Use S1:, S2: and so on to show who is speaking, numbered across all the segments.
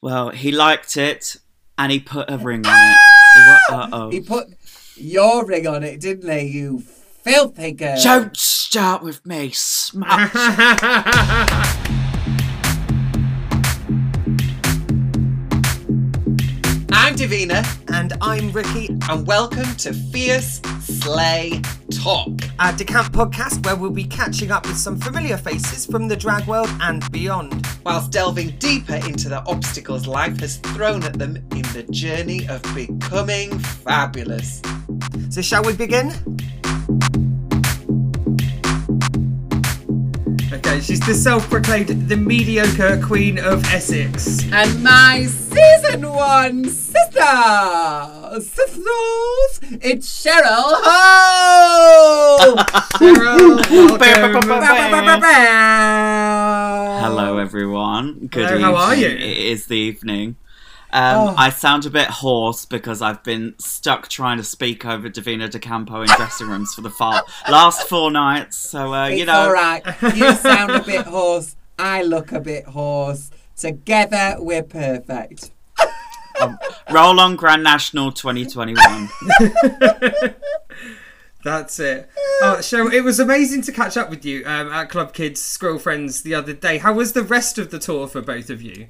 S1: Well, he liked it and he put a ring on it. Uh oh.
S2: He put your ring on it, didn't he? You filthy girl.
S1: Don't start with me, smut.
S3: Divina. And I'm Ricky. And welcome to Fierce Slay Talk, our decamp podcast where we'll be catching up with some familiar faces from the drag world and beyond, whilst delving deeper into the obstacles life has thrown at them in the journey of becoming fabulous. So, shall we begin? Okay, she's the self-proclaimed the mediocre queen of Essex.
S2: And my season one sister, sisters, it's Cheryl Hole.
S3: Cheryl.
S1: Hello, everyone. Good
S3: Hello,
S1: evening.
S3: how are you?
S1: It is the evening. Um,
S2: Oh.
S1: I sound a bit hoarse because I've been stuck trying to speak over Divina De Campo in dressing rooms for the far- last four nights. So, uh,
S2: It's
S1: you know,
S2: all right. You sound a bit hoarse. I look a bit hoarse. Together, we're perfect.
S1: roll on Grand National 2021.
S3: That's it. Oh, Cheryl, it was amazing to catch up with you um, at Club Kids Squirrel Friends the other day. How was the rest of the tour for both of you?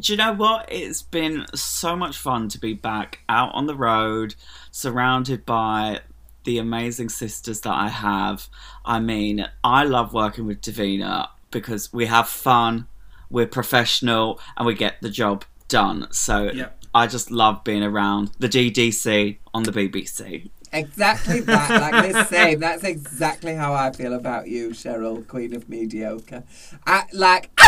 S1: Do you know what? It's been so much fun to be back out on the road, surrounded by the amazing sisters that I have. I mean, I love working with Divina because we have fun, we're professional, and we get the job done. So
S3: Yeah.
S1: I just love being around the DDC on the BBC.
S2: Exactly that, like the same. That's exactly how I feel about you, Cheryl, Queen of Mediocre. I, like,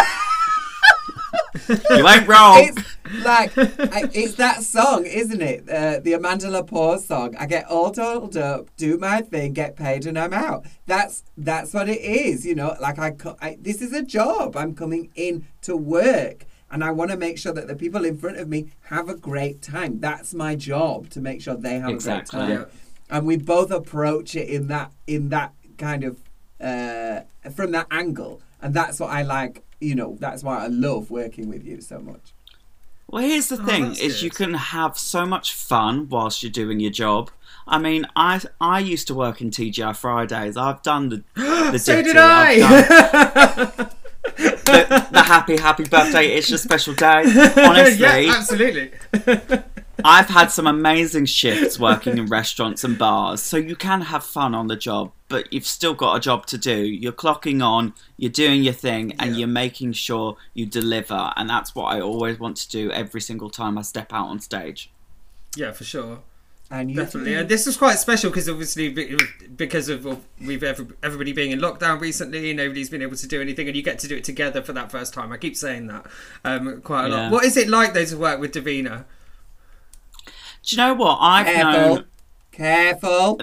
S1: You ain't wrong.
S2: it's like I, it's that song, isn't it? Uh, the Amanda Lepore song. I get all dolled up, do my thing, get paid, and I'm out. That's that's what it is. You know, like I, co- I this is a job. I'm coming in to work. And I want to make sure that the people in front of me have a great time. That's my job to make sure they have
S1: Exactly.
S2: a great time.
S3: Yeah.
S2: And we both approach it in that in that kind of uh, from that angle. And that's what I like. You know, that's why I love working with you so much.
S1: Well, here's the
S3: Oh,
S1: thing:
S3: that's
S1: is you can have so much fun whilst you're doing your job. I mean, I I used to work in TGI Fridays. I've done the the
S3: so
S1: ditty,
S3: did
S1: I've done
S3: I!
S1: the, the happy happy birthday. It's your special day. Honestly,
S3: yeah, absolutely.
S1: I've had some amazing shifts working in restaurants and bars. So you can have fun on the job, but you've still got a job to do. You're clocking on, you're doing your thing, and
S3: Yeah.
S1: you're making sure you deliver. And that's what I always want to do every single time I step out on stage.
S3: yeah, for sure.
S2: And you
S3: Definitely. And this was quite special because obviously because of well, we've every, everybody being in lockdown recently, nobody's been able to do anything, and you get to do it together for that first time. I keep saying that um, quite a
S1: Yeah.
S3: lot. What is it like though to work with Divina?
S1: Do you know what I've
S2: Careful.
S1: known?
S2: Careful.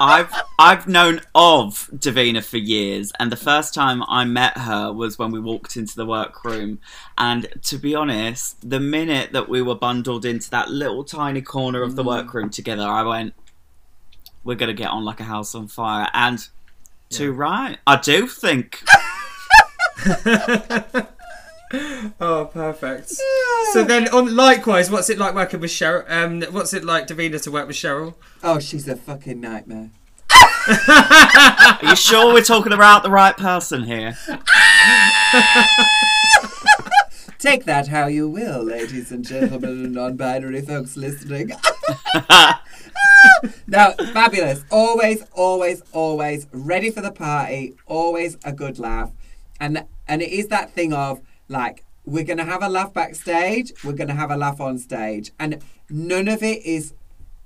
S1: I've I've known of Divina for years, and the first time I met her was when we walked into the workroom. And to be honest, the minute that we were bundled into that little tiny corner of the mm. workroom together, I went, "We're gonna get on like a house on fire." And to right, I do think.
S3: Oh, perfect. So then, on likewise, what's it like working with Cheryl? Um, what's it like, Divina, to work with Cheryl?
S2: Oh, she's a fucking nightmare.
S1: Are you sure we're talking about the right person here?
S2: Take that how you will, ladies and gentlemen and non-binary folks listening. now, fabulous. Always, always, always ready for the party. Always a good laugh, and and it is that thing of like we're gonna have a laugh backstage. We're gonna have a laugh on stage, and none of it is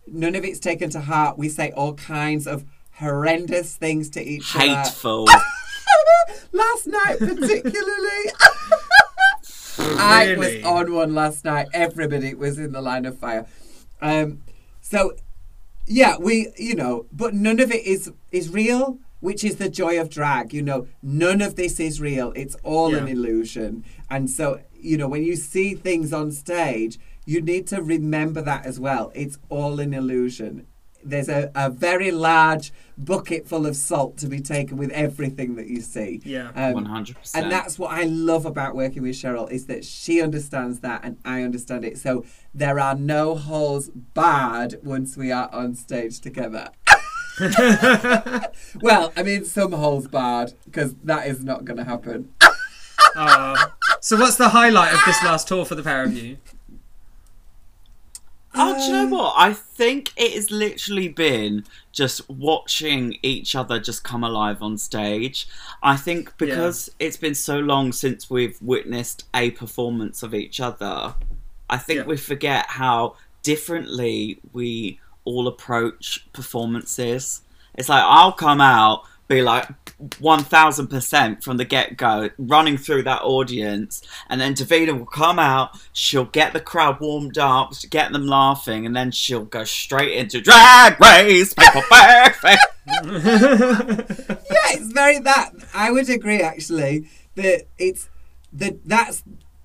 S2: none of it's taken to heart. We say all kinds of horrendous things to each other.
S1: Hateful.
S2: last night particularly. I was on one last night. Everybody was in the line of fire. Um, so yeah, we you know, but none of it is is real, which is the joy of drag. You know, none of this is real. It's all an illusion. And so you know, when you see things on stage, you need to remember that as well. It's all an illusion. there's a, a very large bucket full of salt to be taken with everything that you see.
S3: Yeah.
S2: Um,
S1: One hundred
S2: and
S1: percent.
S2: And that's what I love about working with Cheryl is that she understands that and I understand it. So there are no holes barred once we are on stage together. well, I mean some holes barred because that is not going to happen.
S3: Uh, so what's the highlight of this last tour for the pair of you?
S1: Oh, do you know what? I think it has literally been just watching each other just come alive on stage. I think because it's been so long since we've witnessed a performance of each other, I think
S3: Yeah.
S1: we forget how differently we all approach performances. It's like I'll come out, be like 1000% from the get go, running through that audience, and then Davina will come out, she'll get the crowd warmed up, get them laughing, and then she'll go straight into Drag Race, People Perfect.
S2: yeah, it's very that. I would agree actually that it's that that's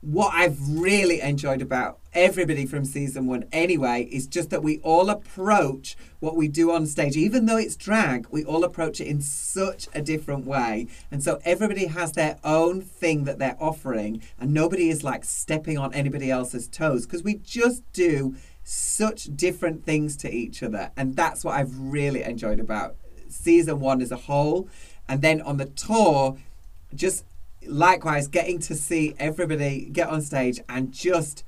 S2: what I've really enjoyed about everybody from season one anyway is just that we all approach what we do on stage. Even though it's drag we all approach it in such a different way. And so everybody has their own thing that they're offering and nobody is like stepping on anybody else's toes because we just do such different things to each other. And that's what I've really enjoyed about season one as a whole. And then on the tour just likewise getting to see everybody get on stage and just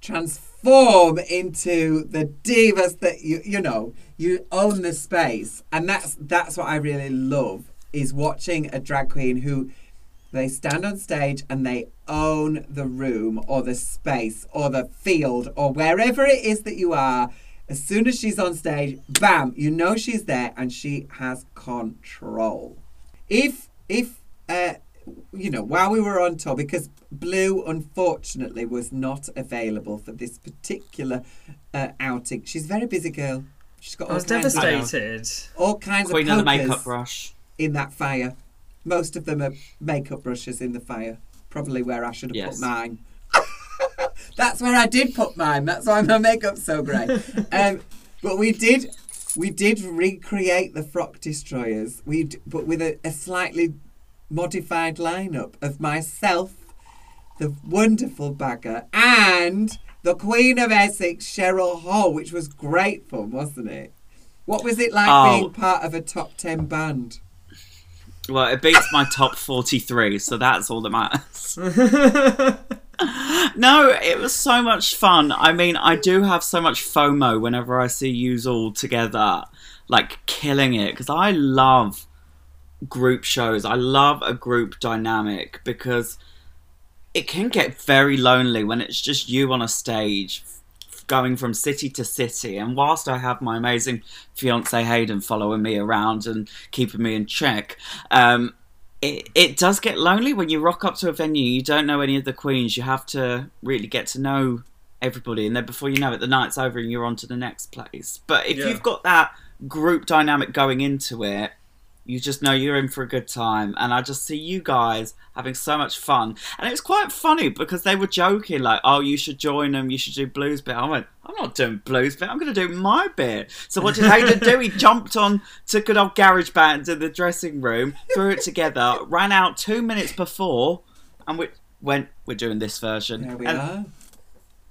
S2: transform into the divas that you you know you own the space. And that's that's what i really love is watching a drag queen who they stand on stage and they own the room or the space or the field or wherever it is that you are. As soon as she's on stage bam you know she's there and she has control. If if uh you know while we were on tour because Blu unfortunately was not available for this particular uh, outing. She's a very busy girl. She's got
S3: I
S2: all
S3: was
S2: kinds, of,
S3: devastated.
S2: all kinds
S1: Queen
S2: of
S1: of the makeup brush.
S2: in that fire. Most of them are makeup brushes in the fire. Probably where i should have
S1: Yes.
S2: put mine. That's where i did put mine. That's why my makeup's so great. Um, but we did we did recreate the frock destroyers. We d- but with a, a slightly modified lineup of myself the wonderful Baga and the queen of essex Cheryl Hole which was great fun wasn't it what was it like
S1: Oh.
S2: being part of a top 10 band
S1: Well, it beats my top 43, so that's all that matters. no, it was so much fun. I mean, I do have so much FOMO whenever I see yous all together, like killing it, because I love group shows. I love a group dynamic because it can get very lonely when it's just you on a stage going from city to city. And whilst i have my amazing fiance hayden following me around and keeping me in check um, it, it does get lonely when you rock up to a venue. You don't know any of the queens. You have to really get to know everybody. And then before you know it the night's over and you're on to the next place. But if
S3: Yeah.
S1: you've got that group dynamic going into it you just know you're in for a good time. And i just see you guys having so much fun. And it's quite funny because they were joking like oh you should join them you should do Blu's bit. I went i'm not doing Blu's bit. I'm going to do my bit. So what did hayden do? He jumped on to good old GarageBand in the dressing room threw it together ran out two minutes before and we went we're doing this version.
S2: There we
S1: and
S2: are.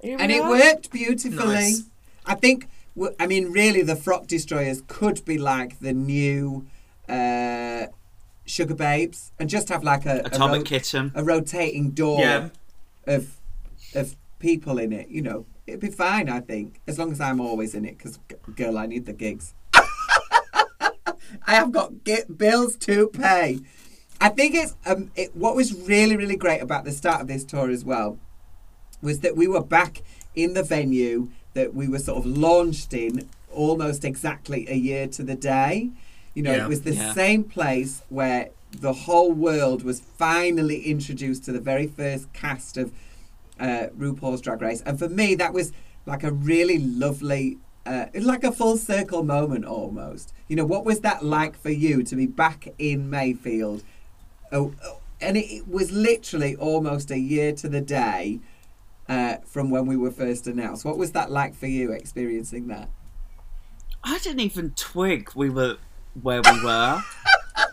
S1: Here
S2: and
S1: we
S2: it worked beautifully.
S3: Nice.
S2: I think. I mean, really, the frock destroyers could be like the new uh, Sugababes, and just have like a a,
S1: atomic
S2: ro-
S1: kitten
S2: a rotating door
S3: Yeah.
S2: of of people in it. You know, it'd be fine. I think as long as I'm always in it, because girl, I need the gigs. I have got get bills to pay. I think it's um, it, what was really really great about the start of this tour as well was that we were back in the venue that we were sort of launched in almost exactly a year to the day. You know,
S3: Yeah.
S2: it was the
S1: Yeah.
S2: same place where the whole world was finally introduced to the very first cast of uh, RuPaul's Drag Race, and for me that was like a really lovely, uh, like a full circle moment almost. You know, what was that like for you to be back in Mayfield? Oh, oh, and it, it was literally almost a year to the day uh, from when we were first announced. What was that like for you experiencing that?
S1: I didn't even twig we were where we were.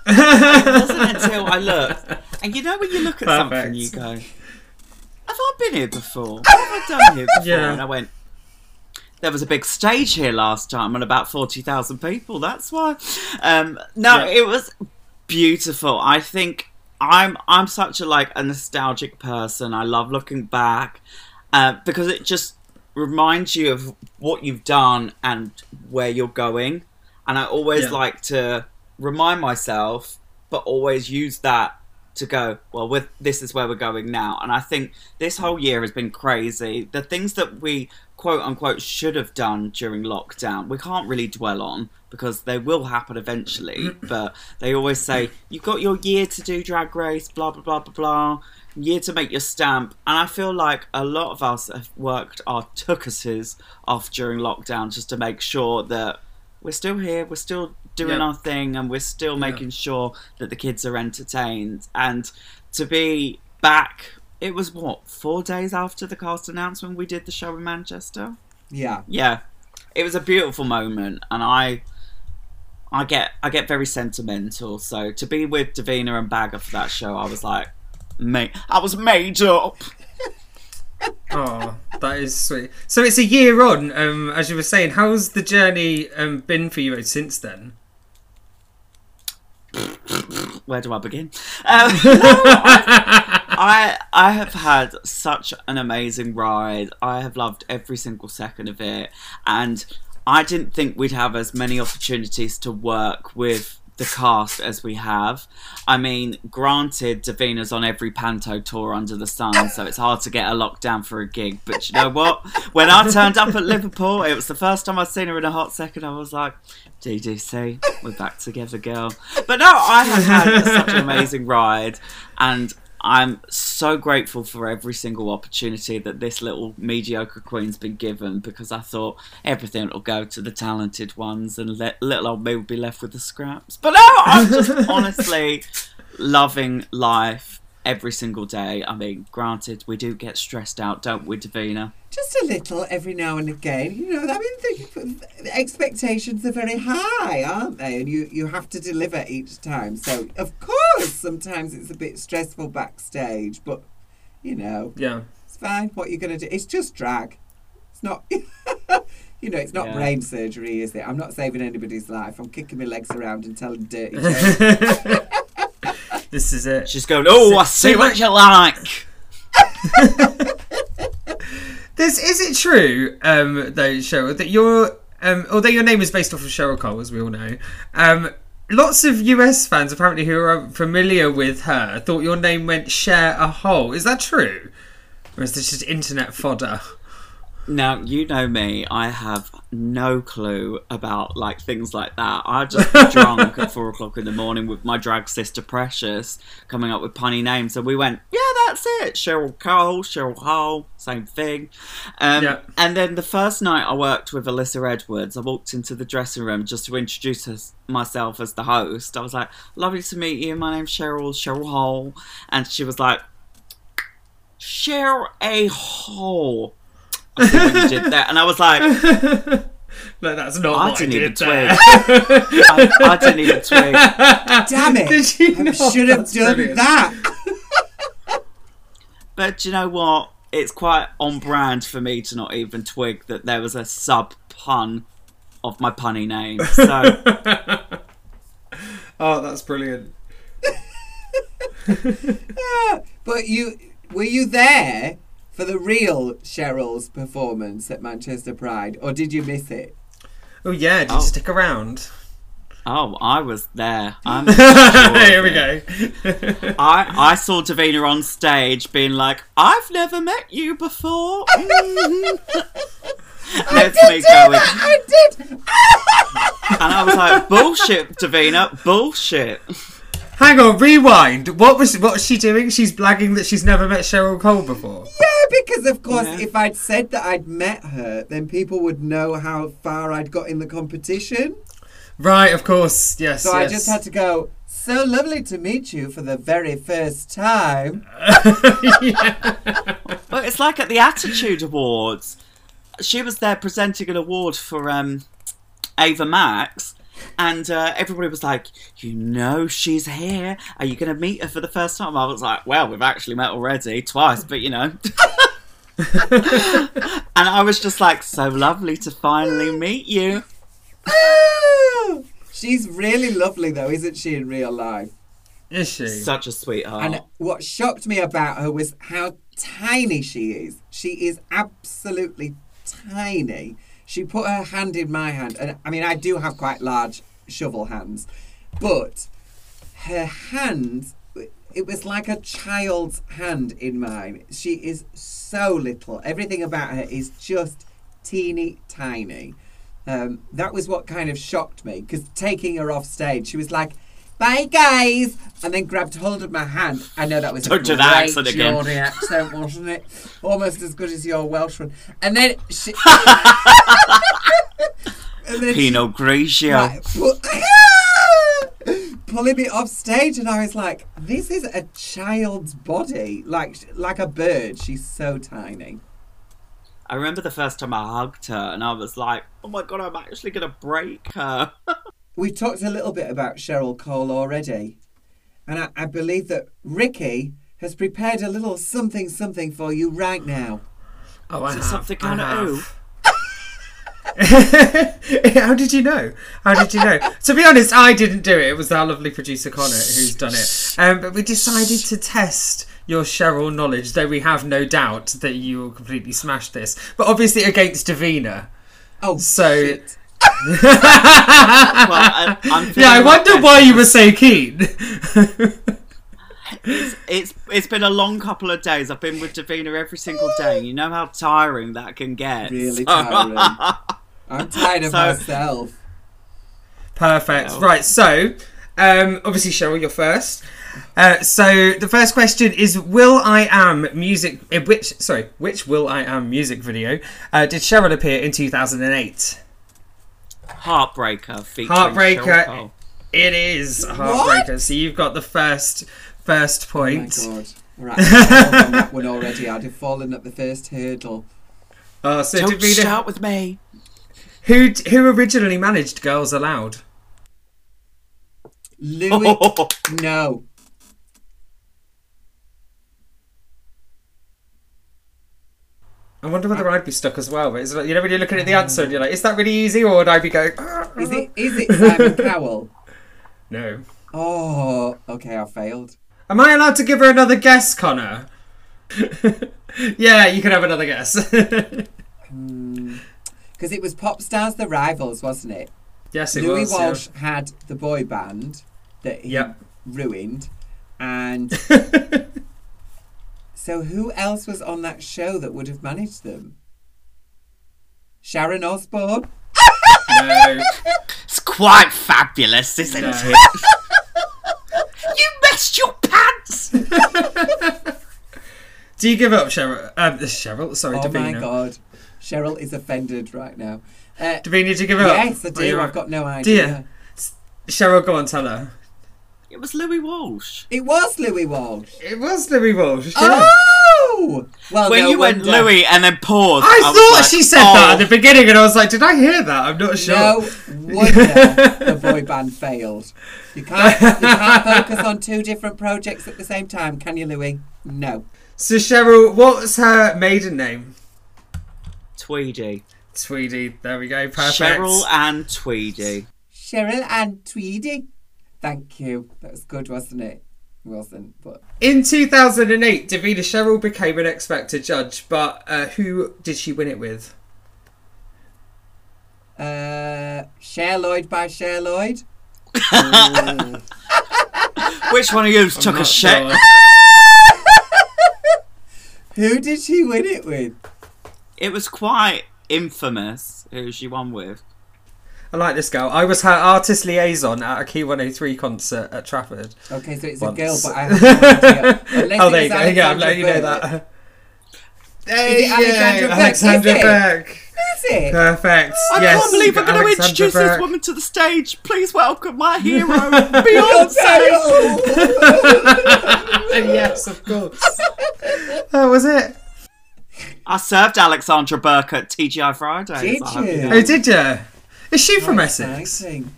S1: it wasn't until I looked, and you know when you look at something, you go, "Have I been here before? What have I done here before?"
S3: Yeah.
S1: And I went. There was a big stage here last time and about 40,000 people, that's why. Um, no,
S3: Yeah.
S1: it was beautiful. I think I'm I'm such a like a nostalgic person. I love looking back uh, because it just reminds you of what you've done and where you're going. And I always
S3: Yeah.
S1: like to remind myself, but always use that to go. Well, with this is where we're going now. And I think this whole year has been crazy. The things that we quote unquote should have done during lockdown, we can't really dwell on because they will happen eventually. but they always say you've got your year to do drag race, blah blah blah blah blah. Year to make your stamp, and I feel like a lot of us have worked our tuckuses off during lockdown just to make sure that we're still here, we're still doing
S3: Yeah.
S1: our thing, and we're still making sure that the kids are entertained. And to be back, it was what four days after the cast announcement we did the show in Manchester.
S2: Yeah.
S1: Yeah, it was a beautiful moment, and I, I get I get very sentimental. So to be with Divina and Baga for that show, I was like, mate, I was made up.
S3: Oh, that is sweet. So it's a year on, um, as you were saying. How's the journey um, been for you since then?
S1: Where do I begin? Um, I I have had such an amazing ride. I have loved every single second of it, and I didn't think we'd have as many opportunities to work with the cast as we have. I mean, granted, Divina's on every Panto tour under the sun, so it's hard to get a lockdown for a gig. But you know what? When I turned up at Liverpool, it was the first time I'd seen her in a hot second. I was like, DDC, we're back together, girl. But no, I have had such an amazing ride, and I'm so grateful for every single opportunity that this little mediocre queen's been given because I thought everything will go to the talented ones and let, little old me will be left with the scraps. But no, I'm just honestly loving life every single day. I mean, granted, we do get stressed out, don't we, Divina?
S2: Just a little every now and again. You know, I mean, the, the expectations are very high, aren't they? And you, you have to deliver each time. So, of course, sometimes it's a bit stressful backstage, but, you know,
S3: Yeah.
S2: it's fine. What you're going to do, it's just drag. It's not, you know, it's not
S1: Yeah.
S2: brain surgery, is it? I'm not saving anybody's life. I'm kicking my legs around and telling dirty jokes.
S3: this is it.
S1: She's going, oh, I see what you like.
S3: This is it true, um, though, Cheryl, that your um, although your name is based off of Cheryl Cole, as we all know, um, lots of US fans apparently who are familiar with her thought your name meant share a hole. Is that true, or is this just internet fodder?
S1: Now you know me. I have no clue about like things like that. I just be drunk at four o'clock in the morning with my drag sister Precious, coming up with punny names. So we went, yeah, that's it. Cheryl Cole, Cheryl Hole, same thing. Um,
S3: Yeah.
S1: And then the first night I worked with Alyssa Edwards, I walked into the dressing room just to introduce us, myself as the host. I was like, lovely to meet you. My name's Cheryl, Cheryl Hole, and she was like, "Cheryl a hole. I see what you did there, and I was like,
S3: No, that's not
S1: I
S3: what
S1: didn't
S3: I
S1: even
S3: did
S1: twig.
S3: there.
S1: I, I didn't even twig.
S2: Damn it!
S3: Did you
S2: I
S3: not?
S2: should have
S3: That's
S2: done
S3: brilliant.
S2: that.
S1: But you know what? It's quite on brand for me to not even twig that there was a sub pun of my punny name. So
S3: oh, that's brilliant.
S2: But you were you there for the real Cheryl's performance at Manchester Pride, or did you miss it?
S3: Oh yeah, did
S1: Oh.
S3: you stick around?
S1: oh, I was there. I'm
S3: Here we go.
S1: I, I saw Divina on stage being like, I've never met you before. That's me
S2: Do
S1: going.
S2: that, I did.
S1: And I was like, bullshit, Divina, bullshit.
S3: Hang on, rewind. What was what was she doing? She's blagging that she's never met Cheryl Cole before.
S2: Yeah, because of course,
S1: Yeah.
S2: if I'd said that I'd met her, then people would know how far I'd got in the competition.
S3: Right, of course. Yes.
S2: So I just had to go. So lovely to meet you for the very first time.
S1: Well, it's like at the Attitude Awards. She was there presenting an award for um, Ava Max. And uh, everybody was like, you know, she's here. Are you going to meet her for the first time? I was like, well, we've actually met already twice, but you know. and I was just like, so lovely to finally meet you.
S2: She's really lovely, though, isn't she, in real life?
S3: Is she?
S1: Such a sweetheart.
S2: And what shocked me about her was how tiny she is. She is absolutely tiny. She put her hand in my hand, and I mean, I do have quite large shovel hands, but her hand, it was like a child's hand in mine. She is so little. Everything about her is just teeny tiny. Um, that was what kind of shocked me because taking her off stage, she was like, "Bye, guys," and then grabbed hold of my hand. I know that was
S1: Don't
S2: a
S1: do that accent again.
S2: Geordie accent, wasn't it? Almost as good as your Welsh one. And then she. and then
S1: Pinot Grigio.
S2: Pull- pulling me off stage, and I was like, "This is a child's body, like like a bird. She's so tiny."
S1: I remember the first time I hugged her and I was like, oh my god, I'm actually going to break her.
S2: We talked a little bit about Cheryl Cole already, and I, I believe that Ricky has prepared a little something something for you right now.
S3: Oh, I
S1: Is
S3: have,
S1: something
S3: I
S1: kind of
S3: have. How did you know? How did you know? to be honest, I didn't do it. It was our lovely producer Connor who's done it. Um, but we decided to test your Cheryl knowledge, though we have no doubt that you will completely smash this. But obviously against Divina.
S2: Oh,
S3: So-
S2: shit.
S1: Well, I,
S3: Yeah, I wonder why you were so keen.
S1: It's, it's it's been a long couple of days. I've been with Divina every single day. You know how tiring that can get.
S2: Really
S1: So-
S2: tiring. I'm tired of
S1: So-
S2: myself.
S3: Perfect.
S1: Well.
S3: Right, so um, obviously Cheryl, you're first. Uh, so the first question is: will.i.am music? uh, Which sorry, which will.i.am music video uh, did Cheryl appear in 2008?
S1: Heartbreaker featuring
S3: Heartbreaker. It is Heartbreaker. So you've got the first first point.
S2: Oh my god. Right, on that one already. I'd have fallen at the first hurdle.
S3: Oh, so
S1: Don't
S3: Divina,
S1: start with me.
S3: who who originally managed Girls Aloud?
S2: Louis, no.
S3: I wonder whether I'd be stuck as well. It's like, you know when you're looking at the answer and you're like, is that really easy, or would I be going? Ah.
S2: Is it? Is it Simon Cowell?
S3: No.
S2: Oh, okay. I failed.
S3: Am I allowed to give her another guess, Connor? yeah, you can have another guess. Hmm.
S2: Because it was Popstars the Rivals, wasn't it?
S3: yes, it
S2: Louis
S3: was.
S2: Louis Walsh had the boy band that he
S3: Yep.
S2: ruined, and
S3: yeah.
S2: So who else was on that show that would have managed them? Sharon Osbourne.
S3: no.
S1: It's quite fabulous, isn't
S3: No.
S1: it? you messed your pants.
S3: Do you give up, Cheryl? Um, Cheryl, sorry,
S2: Oh
S3: Divina.
S2: my god, Cheryl is offended right now. Uh,
S3: Divina, did you give up?
S2: yes, I do. I've got no idea.
S3: you? Cheryl, go on, tell her.
S1: It was Louis Walsh.
S2: It was Louis Walsh.
S3: It was Louis Walsh. yeah.
S2: Oh, well,
S1: When
S2: no
S1: you went
S2: wonder.
S1: Louis and then paused,
S3: I,
S1: was
S3: thought
S1: like,
S3: she said
S1: oh.
S3: that at oh. the beginning, and I was like, did I hear that? I'm not sure.
S2: No wonder the boy band failed. You can't, you can't focus on two different projects at the same time, can you, Louis? No.
S3: So, Cheryl, what's her maiden name?
S1: Tweedy.
S3: Tweedy. There we go. Perfect.
S1: Cheryl and Tweedy.
S2: Cheryl and Tweedy. Thank you. That was good, wasn't it? It wasn't, but
S3: In 2008, Divina Cheryl became an X Factor judge, but uh, who did she win it with?
S2: uh, Cher Lloyd by Cher Lloyd.
S1: Which one of you took a shit?
S3: sure.
S2: Who did she win it with?
S1: It was quite infamous who she won with.
S3: I like this girl. I was her artist liaison at a Key 103 concert at Trafford.
S2: Okay, so it's
S3: Once.
S2: a girl, but I have no idea. Unless
S3: oh, there you
S2: was
S3: go. Yeah, I'm
S2: Alexandra
S3: letting you know
S2: Burke.
S3: that.
S2: Is it Alexandra Burke?
S3: Alexandra
S2: Is it?
S3: Burke.
S2: Is it?
S3: Perfect.
S1: I
S3: yes,
S1: can't believe I'm going to
S3: Alexandra
S1: introduce this woman to the stage. Please welcome my hero, Beyonce.
S3: yes, of course. that was it.
S1: I served Alexandra Burke at TGI Fridays.
S2: Did you?
S3: Oh, did you? Is she from
S2: How
S3: Essex?
S2: exciting.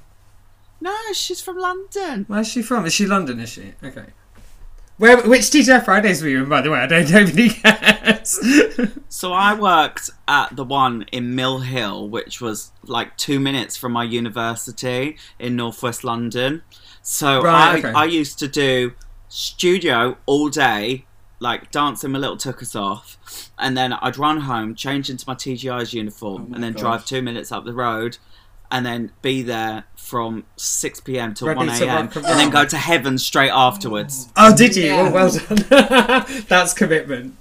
S1: No, she's from London.
S3: Where's she from? Is she London? Is she? Okay. Where? Which TGI Fridays were you in, by the way? I don't nobody cares.
S1: So I worked at the one in Mill Hill, which was like two minutes from my university in northwest London. So
S3: Right,
S1: I,
S3: okay.
S1: I used to do studio all day, like dancing my little tuckers off, and then I'd run home, change into my TGI's uniform,
S2: Oh my
S1: and then
S2: gosh.
S1: drive two minutes up the road. And then be there from 6 p.m. till
S3: Ready
S1: 1
S3: to
S1: a.m.
S3: rock
S1: and
S3: and
S1: then go to heaven straight afterwards.
S3: oh, did you?
S2: Yeah.
S3: Oh, well done. That's commitment.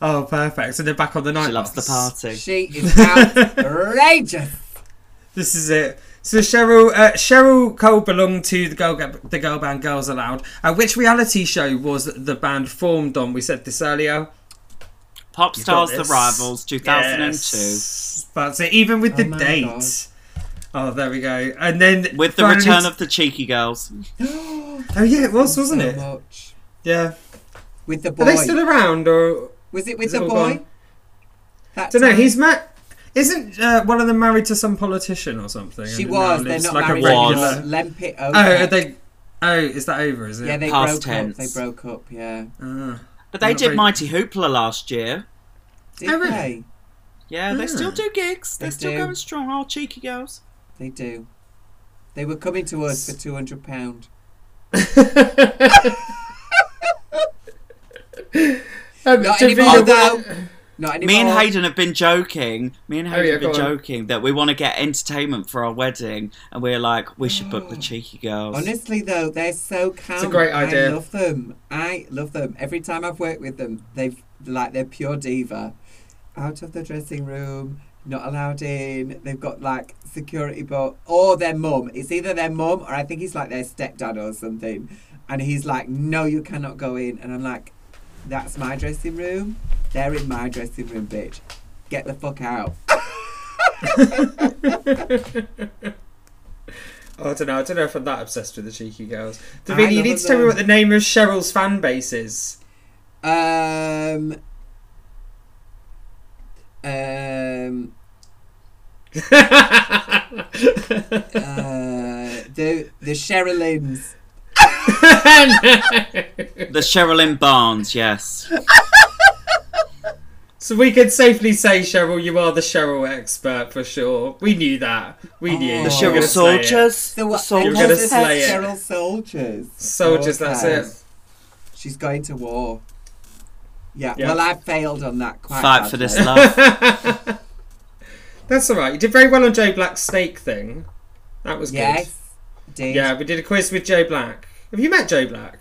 S3: Oh, perfect. So they're back on the night.
S1: She loves the party.
S2: She is outrageous.
S3: This is it. So Cheryl, uh, Cheryl Cole belonged to the girl the girl band Girls Aloud. Uh, which reality show was the band formed on? We said this earlier.
S1: Pop
S3: You've
S1: Stars The. Rivals 2002.
S3: Yes. That's it. Even with the
S2: Oh my
S3: date. Oh, there we go. And then
S1: With the
S3: finally-
S1: return of the cheeky girls.
S3: Oh yeah, it was, wasn't
S2: so
S3: it?
S2: Much.
S3: Yeah.
S2: With the
S3: Are
S2: boy.
S3: they still around or?
S2: Was it with
S3: Is it
S2: the boy? That
S3: don't know.
S2: time?
S3: He's ma- Isn't uh, one of them married to some politician or something?
S2: She was. They're not
S3: like
S2: married.
S3: a regular.
S2: anymore. Lemp it over.
S3: Oh, are they? Oh, is that over? Is it?
S2: yeah, they
S1: Past
S2: broke up. They broke up. Yeah.
S3: Ah.
S1: But they did
S3: very-
S1: Mighty Hoopla last year.
S2: Did
S3: Oh, really?
S2: they?
S1: Yeah, they
S3: Ah.
S1: still do gigs. They're
S2: They
S1: still
S2: do.
S1: going strong. All cheeky girls.
S2: They do. They were coming to us for two hundred pound.
S3: Um,
S2: Not anymore
S3: what-
S2: though. Not anymore.
S1: Me and Hayden have been joking. Me and
S3: Oh,
S1: Hayden
S3: yeah,
S1: have been
S3: go on.
S1: joking that we want to get entertainment for our wedding, and we're like, we should book the cheeky girls.
S2: Honestly, though, they're so calm.
S3: It's a great idea.
S2: I love them. I love them. Every time I've worked with them, they've like they're pure diva. Out of the dressing room, not allowed in. They've got like security, but or their mum. It's either their mum or I think he's like their stepdad or something. And he's like, "No, you cannot go in." And I'm like, "That's my dressing room. They're in my dressing room, bitch. Get the fuck out."
S3: Oh, I don't know. I don't know if I'm that obsessed with the cheeky girls. Divina, you need to tell me what the name of Cheryl's fan base is.
S2: Um. Um. Uh, the the Sherilyn's.
S1: The Sherilyn Barnes, yes.
S3: so we could safely say, Cheryl, you are the Cheryl expert for sure. We knew that. We knew.
S2: Oh.
S3: You
S1: The Cheryl
S3: gonna slay it.
S1: Soldiers.
S2: The what?
S1: The
S3: You're gonna slay it.
S2: Cheryl Soldiers.
S3: Soldiers, that's it.
S2: She's going to war. Yeah.
S3: Yeah.
S2: Well, I failed on that quite.
S1: Fight for this love.
S3: That's all right. You did very well on Joe Black's snake thing. That was good.
S2: Yes. Did.
S3: Yeah, we did a quiz with Joe Black. Have you met Joe Black?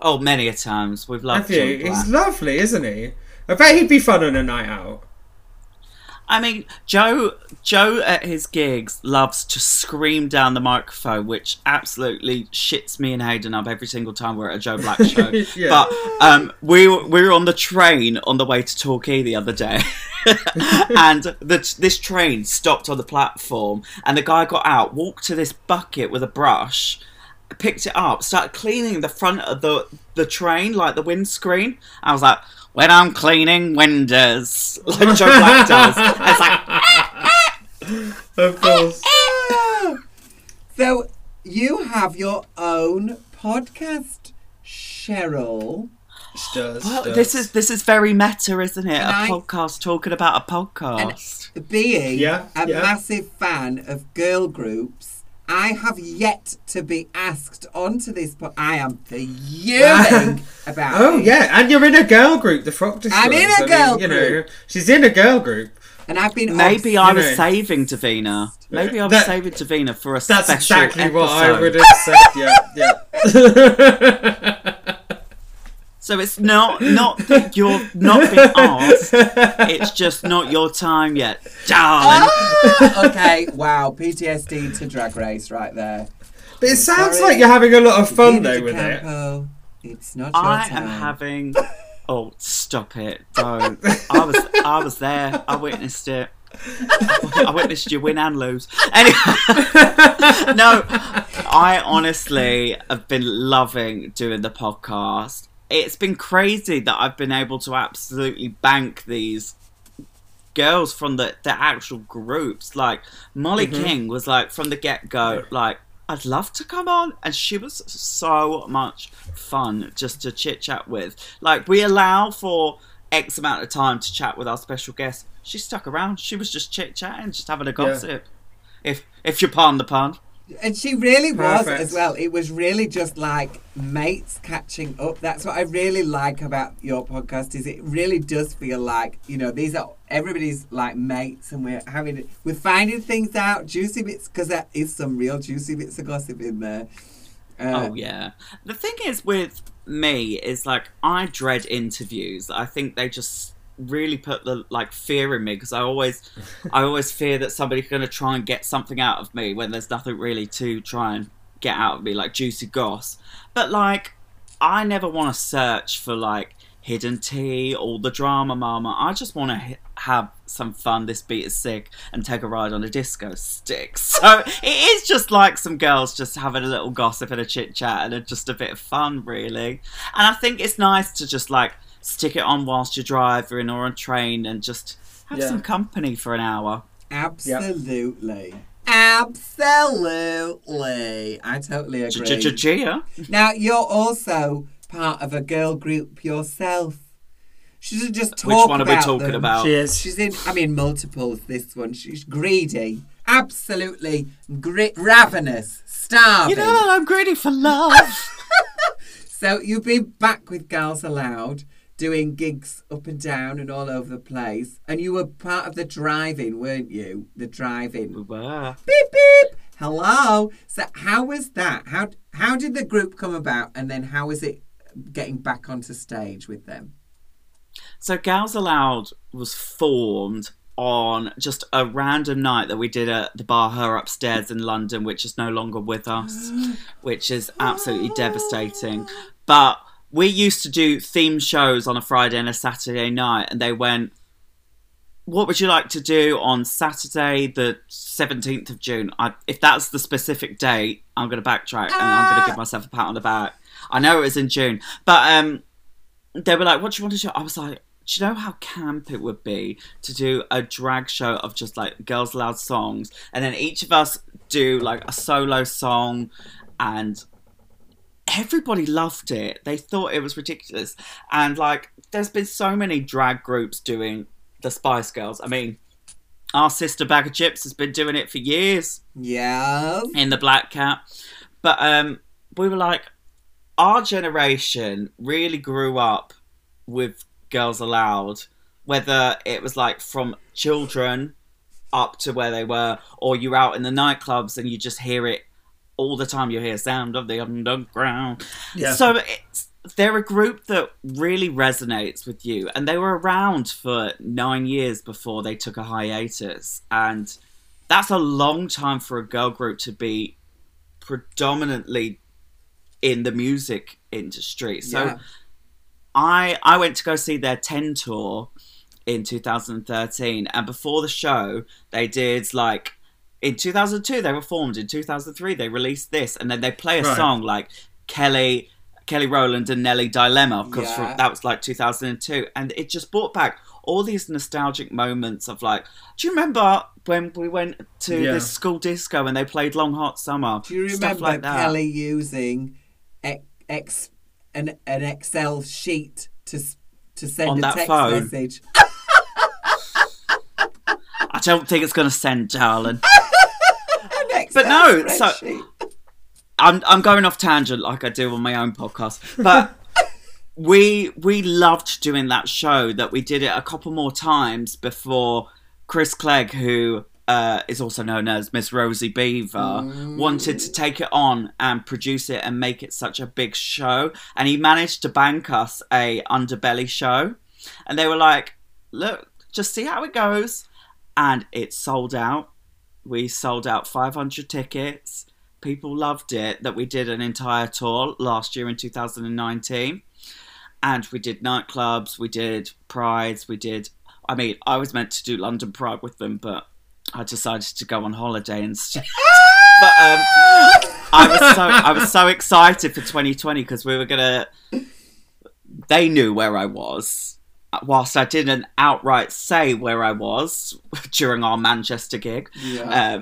S1: Oh, many a times. We've loved
S3: Have you?
S1: Joe Black.
S3: He's lovely, isn't he? I bet he'd be fun on a night out.
S1: I mean, Joe Joe at his gigs loves to scream down the microphone, which absolutely shits me and Hayden up every single time we're at a Joe Black show.
S3: Yeah.
S1: But um, we were, we were on the train on the way to Torquay the other day, and the, this train stopped on the platform, and the guy got out, walked to this bucket with a brush, picked it up, started cleaning the front of the the train, like the windscreen. I was like. When I'm cleaning windows, like Joe Black does, it's like
S3: Of course.
S2: So you have your own podcast, Cheryl.
S3: does,
S1: Well,
S3: does.
S1: this is this is very meta, isn't it?
S2: And
S1: a
S2: I-
S1: podcast talking about a podcast.
S2: Being
S3: Yeah,
S2: a
S3: yeah.
S2: massive fan of girl groups, I have yet to be asked onto this. but I am fuming oh, about.
S3: Oh
S2: it.
S3: yeah, and you're in a girl group, the Frock Destroyers.
S2: I'm in a
S3: I mean,
S2: girl
S3: you know, she's in a girl group.
S2: and I've been
S1: Maybe
S2: obs-
S1: I was
S3: know.
S1: saving Divina. Maybe I was
S3: That-
S1: saving Divina for a
S3: That's
S1: special
S3: exactly what I
S1: episode.
S3: would have said. Yeah, yeah.
S1: So it's not not that you're not being asked. It's just not your time yet, darling.
S2: Ah! okay, wow, PTSD to Drag Race right there.
S3: but it sounds
S2: Sorry.
S3: like you're having a lot of fun
S2: Gina
S3: though with it.
S2: It's not your
S1: I
S2: time.
S1: am having. Oh, stop it! Don't. I was I was there. I witnessed it. I witnessed you win and lose. Anyway, no, I honestly have been loving doing the podcast. It's been crazy that I've been able to absolutely bank these girls from the the actual groups. Like Molly mm-hmm. King was like from the get go, like I'd love to come on, and she was so much fun just to chit chat with. Like we allow for X amount of time to chat with our special guest. She stuck around. She was just chit chatting, just having a gossip. If if you pardon the pun.
S2: And she really was as well. It was really just like mates catching up. That's what I really like about your podcast is it really does feel like, you know, these are everybody's like mates and we're having we're finding things out, juicy bits because there is some real juicy bits of gossip in there. Uh,
S1: Oh yeah. The thing is with me is like I dread interviews. I think they just really put the like fear in me because I always I always fear that somebody's going to try and get something out of me when there's nothing really to try and get out of me like juicy goss. But like I never want to search for like hidden tea or the drama mama. I just want to h- have some fun. This beat is sick and take a ride on a disco stick. So it is just like some girls just having a little gossip and a chit chat and just a bit of fun, really. And I think it's nice to just like stick it on whilst you're driving or on train and just have
S3: Yeah.
S1: some company for an hour.
S2: Absolutely. Absolutely. I totally agree.
S1: Gia.
S2: Now, you're also part of a girl group yourself. She doesn't just talk
S1: Which one are we
S2: about
S1: talking
S2: them.
S1: about?
S3: She is.
S2: She's in, I mean, multiples, this one. She's greedy. Absolutely gri- ravenous. Starving.
S1: You know, I'm greedy for love.
S2: So you've been back with Girls Aloud, doing gigs up and down and all over the place. And you were part of the driving, weren't you? The driving.
S1: we.
S2: Beep, beep. Hello. So how was that? How, how did the group come about? And then how was it getting back onto stage with them?
S1: So Gals Aloud was formed on just a random night that we did at the bar Her Upstairs in London, which is no longer with us, which is absolutely devastating. But we used to do theme shows on a Friday and a Saturday night, and they went, What would you like to do on Saturday, the 17th of June? I, if that's the specific date, I'm going to backtrack and I'm going to give myself a pat on the back. I know it was in June, but um, they were like, "What do you want to do?" I was like, "Do you know how camp it would be to do a drag show of just like girls' loud songs, and then each of us do like a solo song, and everybody loved it. They thought it was ridiculous, and like, there's been so many drag groups doing the Spice Girls. I mean." Our sister Baga Chipz has been doing it for years
S2: Yeah.
S1: in the Black Cat. But um, we were like, our generation really grew up with Girls Aloud, whether it was like from children up to where they were, or you're out in the nightclubs and you just hear it all the time. You hear sound of the underground.
S3: Yeah.
S1: So it's they're a group that really resonates with you, and they were around for nine years before they took a hiatus, and that's a long time for a girl group to be predominantly in the music industry. So
S2: Yeah.
S1: I I went to go see their 10 tour in 2013 and before the show they did like in 2002 they were formed in 2003 they released this and then they play a
S3: Right.
S1: song like Kelly Kelly Rowland and Nelly Dilemma because
S2: Yeah.
S1: that was like 2002 and it just brought back all these nostalgic moments of like do you remember when we went to
S3: Yeah.
S1: this school disco and they played Long Hot Summer
S2: Do you
S1: Stuff
S2: remember
S1: like that.
S2: Kelly using ex, ex, an, an Excel sheet to to send
S1: On
S2: a
S1: that
S2: text
S1: phone?
S2: message?
S1: I don't think it's going to send darling
S2: Excel
S1: no, so- I'm I'm going off tangent like I do on my own podcast, but we we loved doing that show. That we did it a couple more times before Chris Clegg, who uh, is also known as Miss Rosie Beaver, wanted to take it on and produce it and make it such a big show, and he managed to bank us a underbelly show, and they were like, "Look, just see how it goes," and it sold out. We sold out 500 tickets. People loved it that we did an entire tour last year in 2019 and we did nightclubs we did prides we did i mean i was meant to do london pride with them but i decided to go on holiday instead. But um i was so i was so excited for 2020 because we were gonna they knew where i was whilst I didn't outright say where I was during our Manchester gig,
S2: Yeah.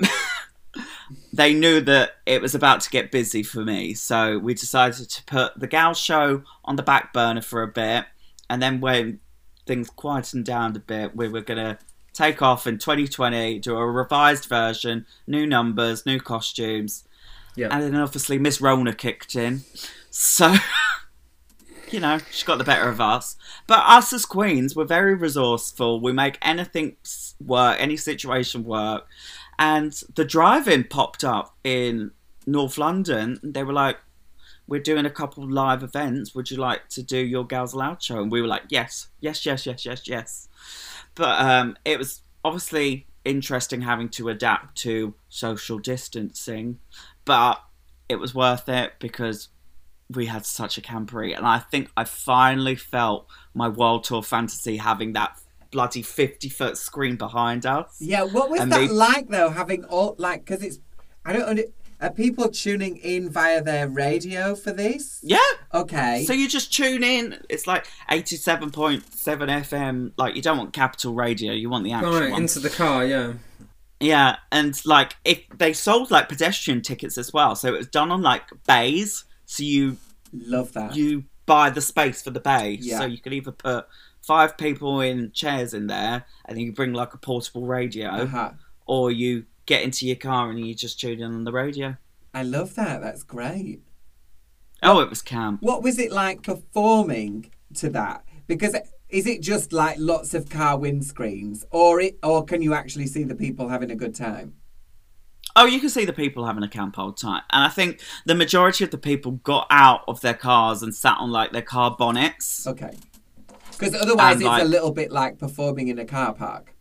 S1: um, they knew that it was about to get busy for me. So we decided to put the Gal show on the back burner for a bit. And then when things quietened down a bit, we were going to take off in 2020, do a revised version, new numbers, new costumes.
S3: Yeah.
S1: And then obviously Miss Rona kicked in. So, you know, she got the better of us. But us as queens, we're very resourceful. We make anything work, any situation work. And the drive-in popped up in North London. They were like, "We're doing a couple live events. Would you like to do your Girls Aloud show?" And we were like, "Yes, yes, yes, yes, yes, yes." But um, it was obviously interesting having to adapt to social distancing, but it was worth it because we had such a campery, and I think I finally felt my world tour fantasy having that bloody fifty foot screen behind us.
S2: Yeah, what was
S1: And
S2: that
S1: they-
S2: like though? Having all like because it's I don't under, are people tuning in via their radio for this?
S1: Yeah.
S2: Okay.
S1: So you just tune in. It's like eighty-seven point seven FM. Like you don't want Capital Radio. You want the actual
S3: Right,
S1: one.
S3: into the car, yeah.
S1: Yeah, and like if they sold like pedestrian tickets as well, so it was done on like bays. So you
S2: Love that.
S1: you buy the space for the bay,
S2: Yeah.
S1: so you can either put five people in chairs in there, and then you bring like a portable radio,
S2: uh-huh.
S1: or you get into your car and you just tune in on the radio.
S2: I love that. That's great.
S1: Oh, it was camp.
S2: What was it like performing to that? Because is it just like lots of car windscreens, or it, or can you actually see the people having a good time?
S1: Oh, you can see the people having a camp old time. And I think the majority of the people got out of their cars and sat on like their car bonnets.
S2: Okay. Because otherwise,
S1: And,
S2: it's
S1: like-
S2: a little bit like performing in a car park.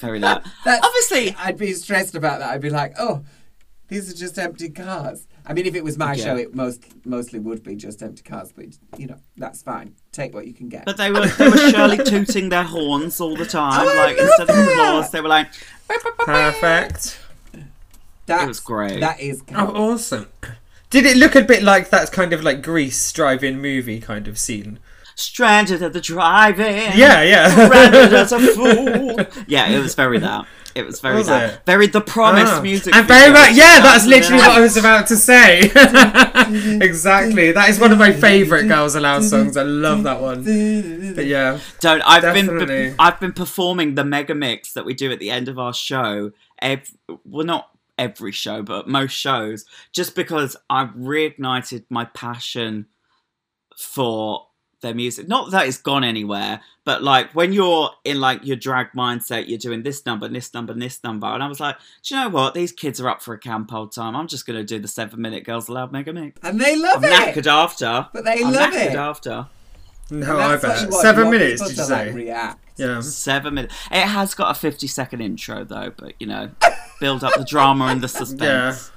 S1: Very that. Obviously,
S2: I'd be stressed about that. I'd be like, oh, these are just empty cars. I mean, if it was my
S1: Yeah.
S2: show, it most mostly would be just empty cars, but you know, that's fine. Take what you can get.
S1: but they were they were surely tooting their horns all the time.
S2: Oh, I
S1: like
S2: love
S1: instead of applause, they were like,
S3: Perfect.
S2: That's,
S1: was great.
S2: That is
S3: Oh, awesome. Did it look a bit like that kind of like Grease drive-in movie kind of scene?
S1: Stranded at the drive-in.
S3: Yeah, yeah.
S1: Stranded as a fool. Yeah, it was very that. It was very
S3: Was
S1: that.
S3: it?
S1: Very the promise
S3: Ah.
S1: music.
S3: And very much, yeah, that's literally what I was about to say. exactly. That is one of my favourite Girls Aloud songs. I love that one. But yeah.
S1: Don't. I've been
S3: Definitely.
S1: I've been performing the mega mix that we do at the end of our show. Ev- well, not every show, but most shows, just because I've reignited my passion for their music. Not that it's gone anywhere, but like when you're in like your drag mindset, you're doing this number, this number, and this number, and I was like, do you know what? These kids are up for a camp old time. I'm just gonna do the seven minute Girls Aloud mega mix.
S2: And they love
S1: I'm
S2: it.
S1: knackered after,
S2: But they
S1: I'm
S2: love
S1: knackered
S2: it.
S1: after.
S3: No, I
S2: that's what
S3: bet. Seven minutes,
S2: people
S3: did you
S2: to, like,
S3: say?
S2: react.
S3: Yeah.
S1: Seven minutes. It has got a 50 second intro though, but you know, build up the drama and the suspense.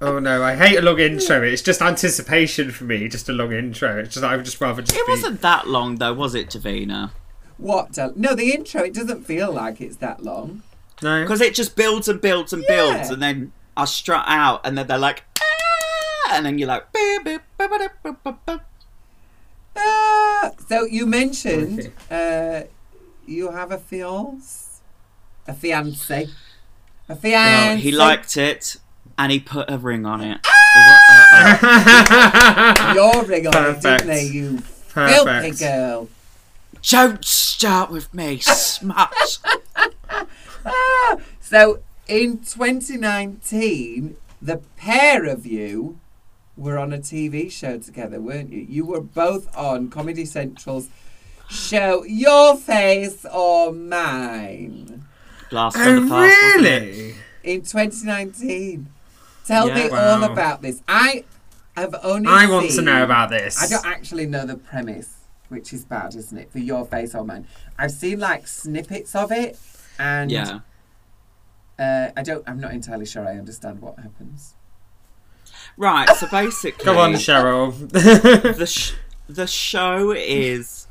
S3: Oh no, I hate a long intro. It's just anticipation for me. Just a long intro. It's just I would just rather just
S1: It
S3: be.
S1: wasn't that long though, was it, Divina?
S2: What? Del- No, the intro. It doesn't feel like it's that long.
S3: No.
S1: Because it just builds and builds and builds, and then I strut out, and then they're like, ah! and then you're like, beep, beep, beep, beep, beep, beep, beep.
S2: Ah, so you mentioned uh, you have a fiance, a fiance, a fiance.
S1: Well, he liked it, and he put a ring on it.
S2: your ring on it, didn't they? You filthy
S3: Perfect.
S2: girl.
S1: Don't start with me, smut.
S2: Ah, so in 2019, the pair of you were on a TV show together, weren't you? You were both on Comedy Central's show Your Face or Mine
S1: Blast from
S3: Oh
S1: the past. wasn't it?
S3: really?
S2: in 2019. Tell
S1: Yeah.
S2: me all about this. I have only
S3: I want to know about this.
S2: I don't actually know the premise, which is bad, isn't it? For Your Face or Mine. I've seen like snippets of it and
S1: Yeah.
S2: Uh, I don't. I'm not entirely sure. I understand what happens.
S1: Right, so basically.
S3: Come on, Cheryl.
S1: the sh- the show is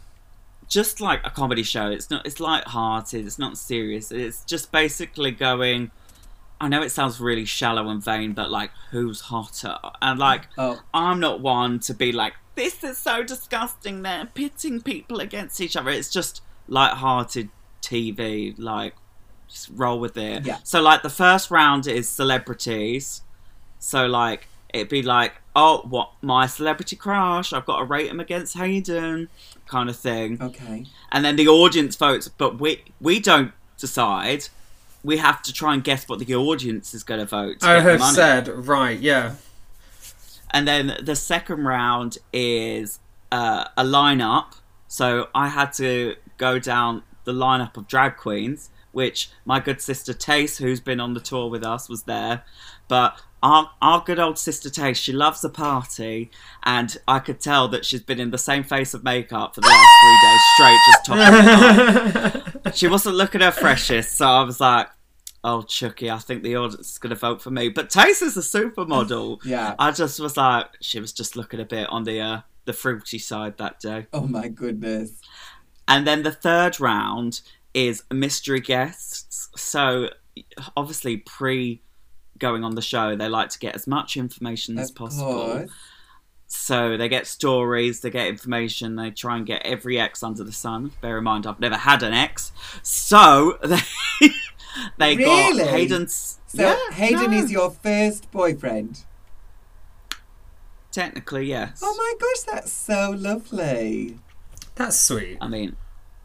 S1: just like a comedy show. It's not. It's light-hearted. It's not serious. It's just basically going. I know it sounds really shallow and vain, but like, who's hotter? And like,
S2: Oh,
S1: I'm not one to be like this is so disgusting. They're pitting people against each other. It's just light-hearted TV. Like, just roll with it.
S2: Yeah.
S1: So, like, the first round is celebrities. So, like, it'd be like, oh, what my celebrity crush? I've got to rate him against Hayden, kind of thing.
S2: Okay.
S1: And then the audience votes, but we we don't decide. We have to try and guess what the audience is going to vote. to
S3: I have said right. Yeah.
S1: And then the second round is uh, a lineup. So I had to go down the lineup of drag queens, which my good sister Tayce, who's been on the tour with us, was there. But our, our good old sister Tayce, she loves a party, and I could tell that she's been in the same face of makeup for the last three days straight, just topping it up. She wasn't looking her freshest, so I was like, "Oh, Chucky, I think the audience is going to vote for me." But Tayce is a supermodel.
S2: Yeah.
S1: I just was like, she was just looking a bit on the uh, the fruity side that day.
S2: Oh my goodness.
S1: And then the third round is mystery guests. So obviously, pre going on the show, they like to get as much information as
S2: Of
S1: possible.
S2: course.
S1: So they get stories, they get information, they try and get every ex under the sun. Bear in mind, I've never had an ex, so they they
S2: Really?
S1: got Hayden's.
S2: So
S1: yeah,
S2: Hayden
S1: no,
S2: is your first boyfriend.
S1: technically yes.
S2: Oh my gosh, that's so lovely.
S3: That's sweet.
S1: I mean,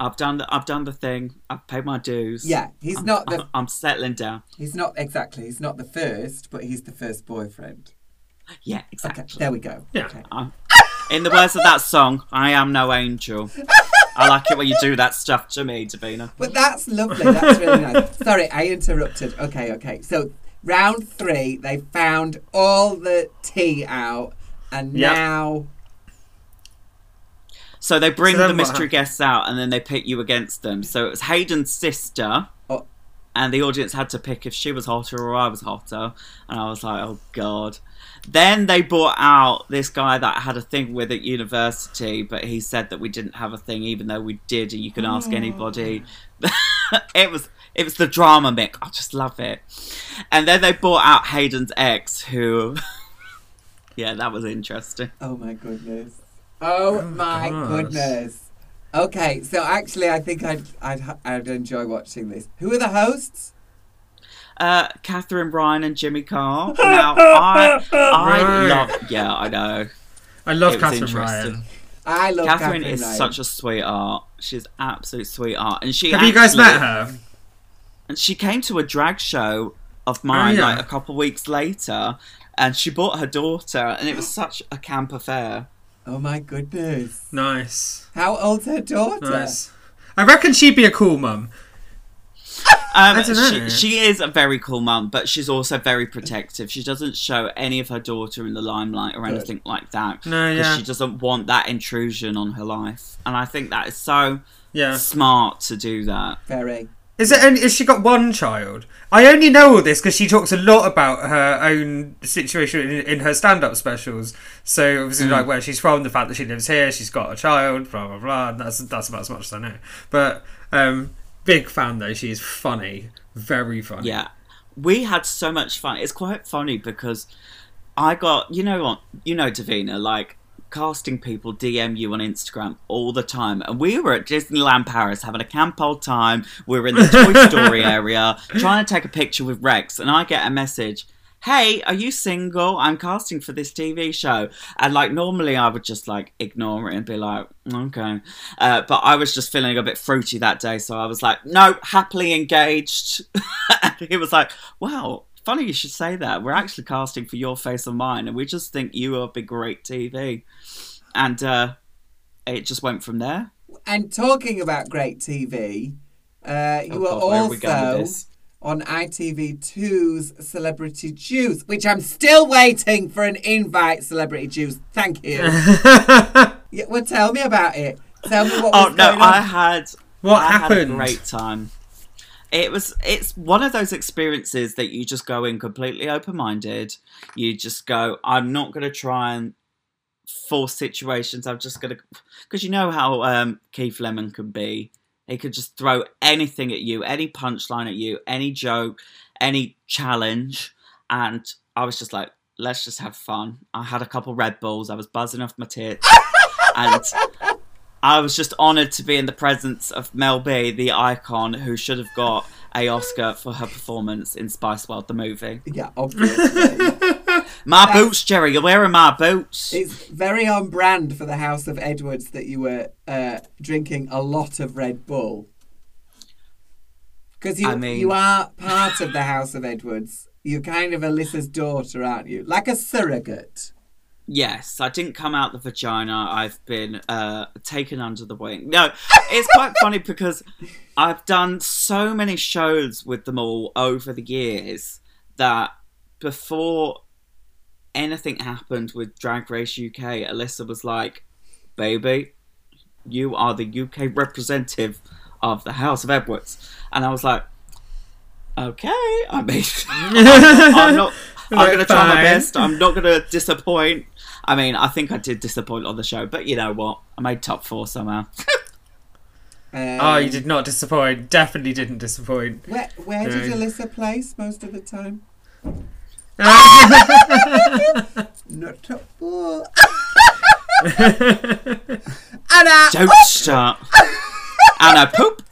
S1: I've done the, I've done the thing. I've paid my dues.
S2: Yeah, he's
S1: I'm,
S2: not the
S1: I'm settling down.
S2: he's not exactly he's not the first, but he's the first boyfriend.
S1: Yeah,
S2: Okay,
S1: exactly.
S2: there we go.
S3: Yeah.
S2: Okay.
S1: I'm- in the words of that song, I am no angel. I like it when you do that stuff to me, Divina.
S2: But that's lovely. That's really nice. Sorry, I interrupted. Okay, okay. So round three, they found all the tea out, and
S3: Yep.
S2: now
S1: So they bring
S3: So
S1: the mystery guests out and then they pit you against them. So it was Hayden's sister,
S2: Oh.
S1: and the audience had to pick if she was hotter or I was hotter. And I was like, oh god. Then they brought out this guy that I had a thing with at university, but he said that we didn't have a thing, even though we did, and you can ask oh. anybody. it was it was the drama Mick. I just love it. And then they brought out Hayden's ex, who, yeah, that was interesting.
S2: oh my goodness, oh, my
S3: gosh.
S2: goodness. Okay, so actually, I think I'd I'd I'd enjoy watching this. Who are the hosts?
S1: Uh, Katherine Ryan and Jimmy Carr. Now, I, I
S3: Right.
S1: love. Yeah, I know.
S3: I love
S1: It Katherine.
S3: Ryan.
S2: I love
S1: Katherine,
S2: Katherine,
S1: is
S2: Ryan.
S1: such a sweetheart. She's absolute sweetheart, and she
S3: Have you guys
S1: actually-
S3: met her?
S1: And she came to a drag show of mine
S3: Oh, yeah.
S1: like a couple weeks later, and she brought her daughter, and it was such a camp affair.
S2: Oh my goodness!
S3: Nice.
S2: How old's her daughter?
S3: Nice. I reckon she'd be a cool mum.
S1: Um,
S3: I dunno.
S1: she, she is a very cool mum, but she's also very protective. She doesn't show any of her daughter in the limelight or
S2: Good.
S1: anything like that.
S3: No, yeah.
S1: she doesn't want that intrusion on her life. And I think that is so
S3: Yeah.
S1: smart to do that.
S2: Very.
S3: Is it? Only, has she got one child? I only know all this because she talks a lot about her own situation in, in her stand-up specials. So obviously,
S1: Mm.
S3: like where she's from, the fact that she lives here, she's got a child, blah blah blah. and That's that's about as much as I know. But um, big fan though. She is funny, very funny.
S1: Yeah. We had so much fun. It's quite funny because I got, you know what, you know, Divina, like casting people DM you on Instagram all the time. And we were at Disneyland Paris having a camp old time. We were in the Toy Story area trying to take a picture with Rex. And I get a message. Hey, are you single? I'm casting for this TV show. And like normally I would just like ignore it and be like, okay. Uh, but I was just feeling a bit fruity that day. So I was like, no, happily engaged. and he was like, wow, funny you should say that. We're actually casting for your face and mine. And we just think you will be great TV. And uh, it just went from there.
S2: And talking about great TV, uh, you
S1: Oh,
S2: were
S1: God, where are we with
S2: also on ITV2's Celebrity Juice, which I'm still waiting for an invite, Celebrity Juice. Thank you. yeah, well, tell me about it. Tell me what was
S1: Oh no, I had
S3: What
S1: I
S3: happened?
S1: had a great time. It was it's one of those experiences that you just go in completely open minded. You just go, I'm not gonna try and force situations. I'm just gonna because you know how um, Keith Lemon can be. He could just throw anything at you, any punchline at you, any joke, any challenge, and I was just like, let's just have fun. I had a couple Red Bulls. I was buzzing off my tits, and I was just honoured to be in the presence of Mel B, the icon who should have got a Oscar for her performance in Spice World, the movie.
S2: Yeah, obviously.
S1: My
S2: That's-
S1: boots, Geri. You're wearing my boots.
S2: it's very on brand for the House of Edwards that you were uh, drinking a lot of Red Bull. Because you,
S1: I mean-
S2: you are part of the House of Edwards. You're kind of Alyssa's daughter, aren't you? Like a surrogate.
S1: Yes, I didn't come out the vagina. I've been uh, taken under the wing. No, it's quite funny because I've done so many shows with them all over the years that before anything happened with Drag Race UK, Alyssa was like, "Baby, you are the UK representative of the House of Edwards," and I was like, "Okay, I mean, I'm not." I'm
S3: Like,
S1: gonna try my best. I'm not gonna disappoint. I mean, I think I did disappoint on the show, but you know what? I made top four somehow.
S2: Um,
S3: Oh, you did not disappoint. Definitely didn't disappoint.
S2: Where, where did Alyssa place most of the time? Not top four. Anna!
S1: Don't start. Anna, poop.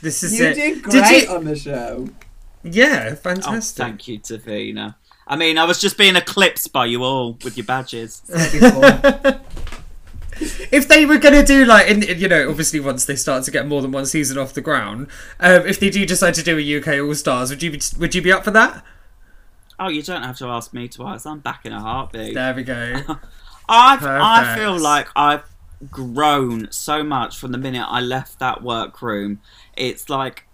S3: this is
S2: You
S3: it.
S2: did great
S3: Did you?
S2: on the show.
S3: Yeah,
S1: Oh,
S3: fantastic.
S1: thank you, Divina. I mean, I was just being eclipsed by you all with your badges.
S3: If they were going to do like in, in- you know obviously once they start to get more than one season off the ground um, if they do decide to do a uk all stars would you be would you be up for that
S1: Oh, you don't have to ask me twice. I'm back in a heartbeat.
S3: there we go
S1: I've, I feel like I've grown so much from the minute I left that workroom. It's like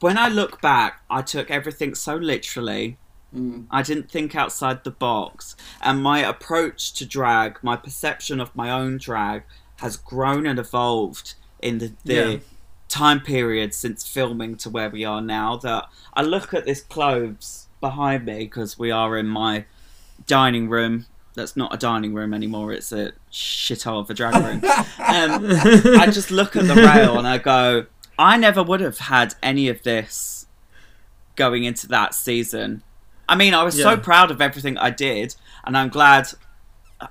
S1: when I look back, I took everything so literally.
S2: Mm.
S1: I didn't think outside the box, and my approach to drag, my perception of my own drag, has grown and evolved in the, the
S3: Yeah.
S1: time period since filming to where we are now. That I look at this clothes behind me because we are in my dining room. That's not a dining room anymore. It's a shithole of a drag room. um, I just look at the rail and I go, I never would have had any of this going into that season. I mean, I was so proud of everything I did, and I'm glad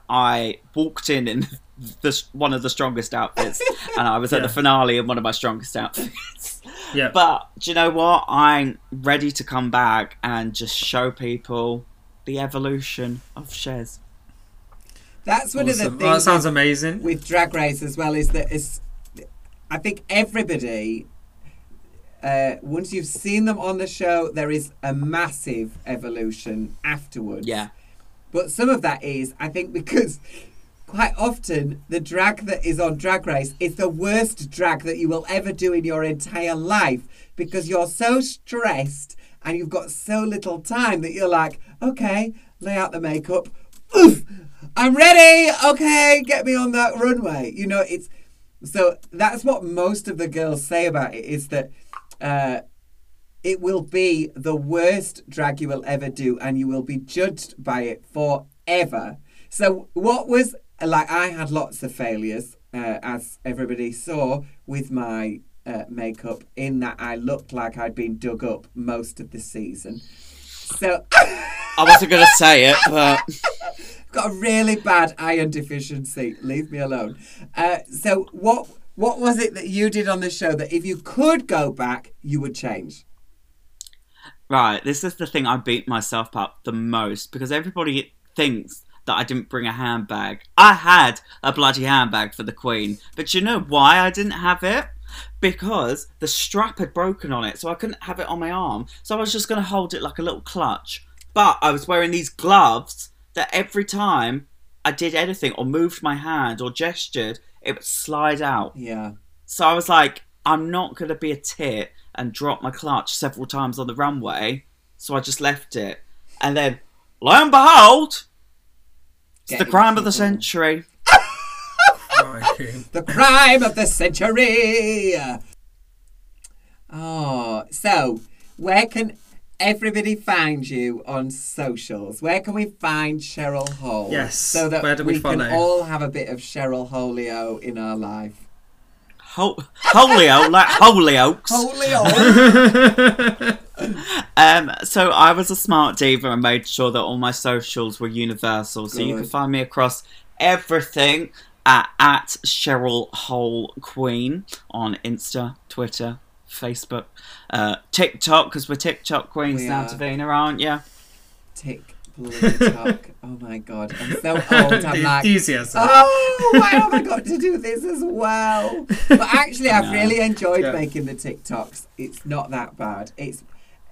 S1: I walked in in the, one of the strongest outfits, and I was at the finale in one of my strongest outfits.
S3: yeah
S1: But do you know what? I'm ready to come back and just show people the evolution of Shez.
S2: That's one
S3: awesome.
S2: of
S3: oh,
S2: the
S3: that sounds amazing
S2: with Drag Race as well is that it's, I think everybody, uh, once you've seen them on the show, there is a massive evolution afterwards.
S1: Yeah.
S2: But some of that is, I think, because quite often the drag that is on Drag Race is the worst drag that you will ever do in your entire life because you're so stressed and you've got so little time that you're like, okay, lay out the makeup. Oof, I'm ready. Okay, get me on that runway. You know, it's so that's what most of the girls say about it is that uh, it will be the worst drag you will ever do, and you will be judged by it forever. So, what was like? I had lots of failures, uh, as everybody saw with my uh, makeup, in that I looked like I'd been dug up most of the season. So,
S1: I wasn't going to say it, but
S2: got a really bad iron deficiency. Leave me alone. Uh, so, what what was it that you did on the show that if you could go back, you would change?
S1: Right, this is the thing I beat myself up the most because everybody thinks that I didn't bring a handbag. I had a bloody handbag for the Queen, but you know why I didn't have it? Because the strap had broken on it, so I couldn't have it on my arm. So I was just going to hold it like a little clutch. But I was wearing these gloves that every time I did anything or moved my hand or gestured, it would slide out.
S2: Yeah.
S1: So I was like, I'm not going to be a tit and drop my clutch several times on the runway. So I just left it. And then, lo and behold, it's
S2: Get
S1: the
S2: in
S1: crime of the
S2: trouble.
S1: century.
S2: The crime of the century. Oh, so where can everybody find you on socials? Where can we find Cheryl Hole?
S3: Yes,
S2: So that
S3: where do we
S2: can all have a bit of Cheryl Holio in our life.
S1: Hol- Holyoke, like Hollyoaks.
S2: Holio.
S1: Um, so I was a smart diva and made sure that all my socials were universal. So you can find me across everything at, at Cheryl Hole Queen on Insta, Twitter, Facebook, uh, TikTok, because we're TikTok queens
S2: We
S1: now,
S2: are.
S1: Divina, aren't you?
S2: Tick bloody tock. Oh my god, I'm so old. I'm like,
S3: enthusiasm.
S2: oh, why have I got to do this as well? But actually, I've
S1: No.
S2: really enjoyed
S3: Yeah.
S2: making the TikToks. It's not that bad. It's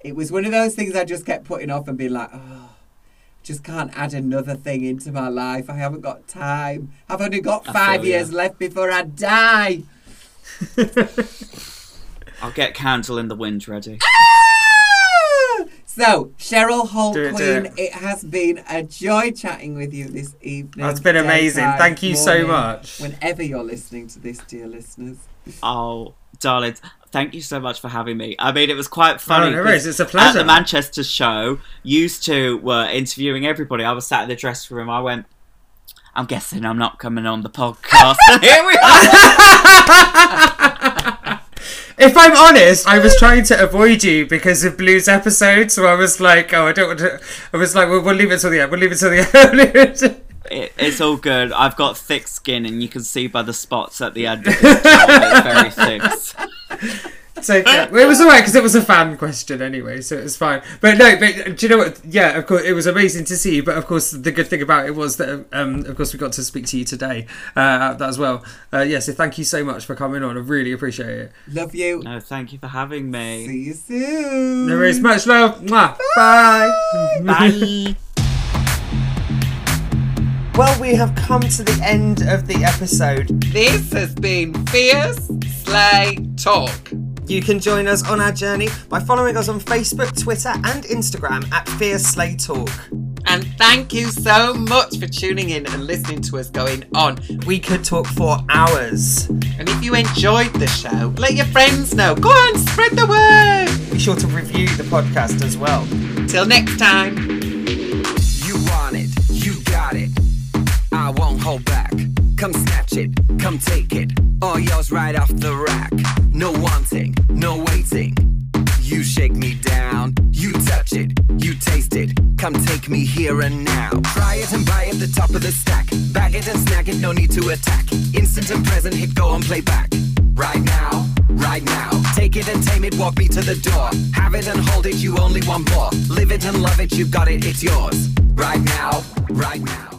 S2: it was one of those things I just kept putting off and being like, oh, just can't add another thing into my life. I haven't got time. I've only got five
S1: feel ya.
S2: years left before I die.
S1: I'll get Candle in the Wind ready.
S2: Ah! So, Cheryl Hole
S3: Do it, do
S2: Queen,
S3: it.
S2: it has been a joy chatting with you this evening.
S3: That's been amazing.
S2: daytime,
S3: Thank you so much.
S2: Whenever you're listening to this, dear listeners.
S1: Oh, darlings, thank you so much for having me. I mean, it was quite funny.
S3: Oh, no
S1: 'cause
S3: worries, it's a pleasure.
S1: At the Manchester show, used to were interviewing everybody. I was sat in the dressing room. I went, I'm guessing I'm not coming on the podcast. here we are.
S3: If I'm honest, I was trying to avoid you because of Blu's episode, so I was like, oh, I don't want to. I was like, well, we'll leave it till the end. We'll leave it till the end. It
S1: It, it's all good. I've got thick skin, and you can see by the spots at the end of this job, it's very thick.
S3: So yeah, it was alright because it was a fan question anyway, so it was fine. But no, but do you know what? Yeah, of course, it was amazing to see you. But of course, the good thing about it was that, um, of course, we got to speak to you today uh, that as well. Uh, yeah, so thank you so much for coming on. I really appreciate it.
S2: Love you.
S1: No, thank you for having me.
S2: See you soon.
S3: No worries, much love. Mwah. Bye.
S1: Bye.
S4: Well, we have come to the end of the episode.
S2: This has been Fierce Slay Talk.
S4: You can join us on our journey by following us on Facebook, Twitter, and Instagram at Fierce Slay Talk.
S2: And thank you so much for tuning in and listening to us going on.
S4: We could talk for hours.
S2: And if you enjoyed the show, let your friends know. Go on, spread the word.
S4: Be sure to review the podcast as well.
S2: Till next time.
S5: You want it, you got it. I won't hold back. Come snatch it, come take it. All yours right off the rack. No wanting, no waiting. You shake me down, you touch it, you taste it. Come take me here and now. Try it and buy at the top of the stack. Bag it and snag it, no need to attack. Instant and present hit, go and play back. Right now, right now. Take it and tame it, walk me to the door. Have it and hold it, you only want more. Live it and love it, you got it, it's yours. Right now, right now.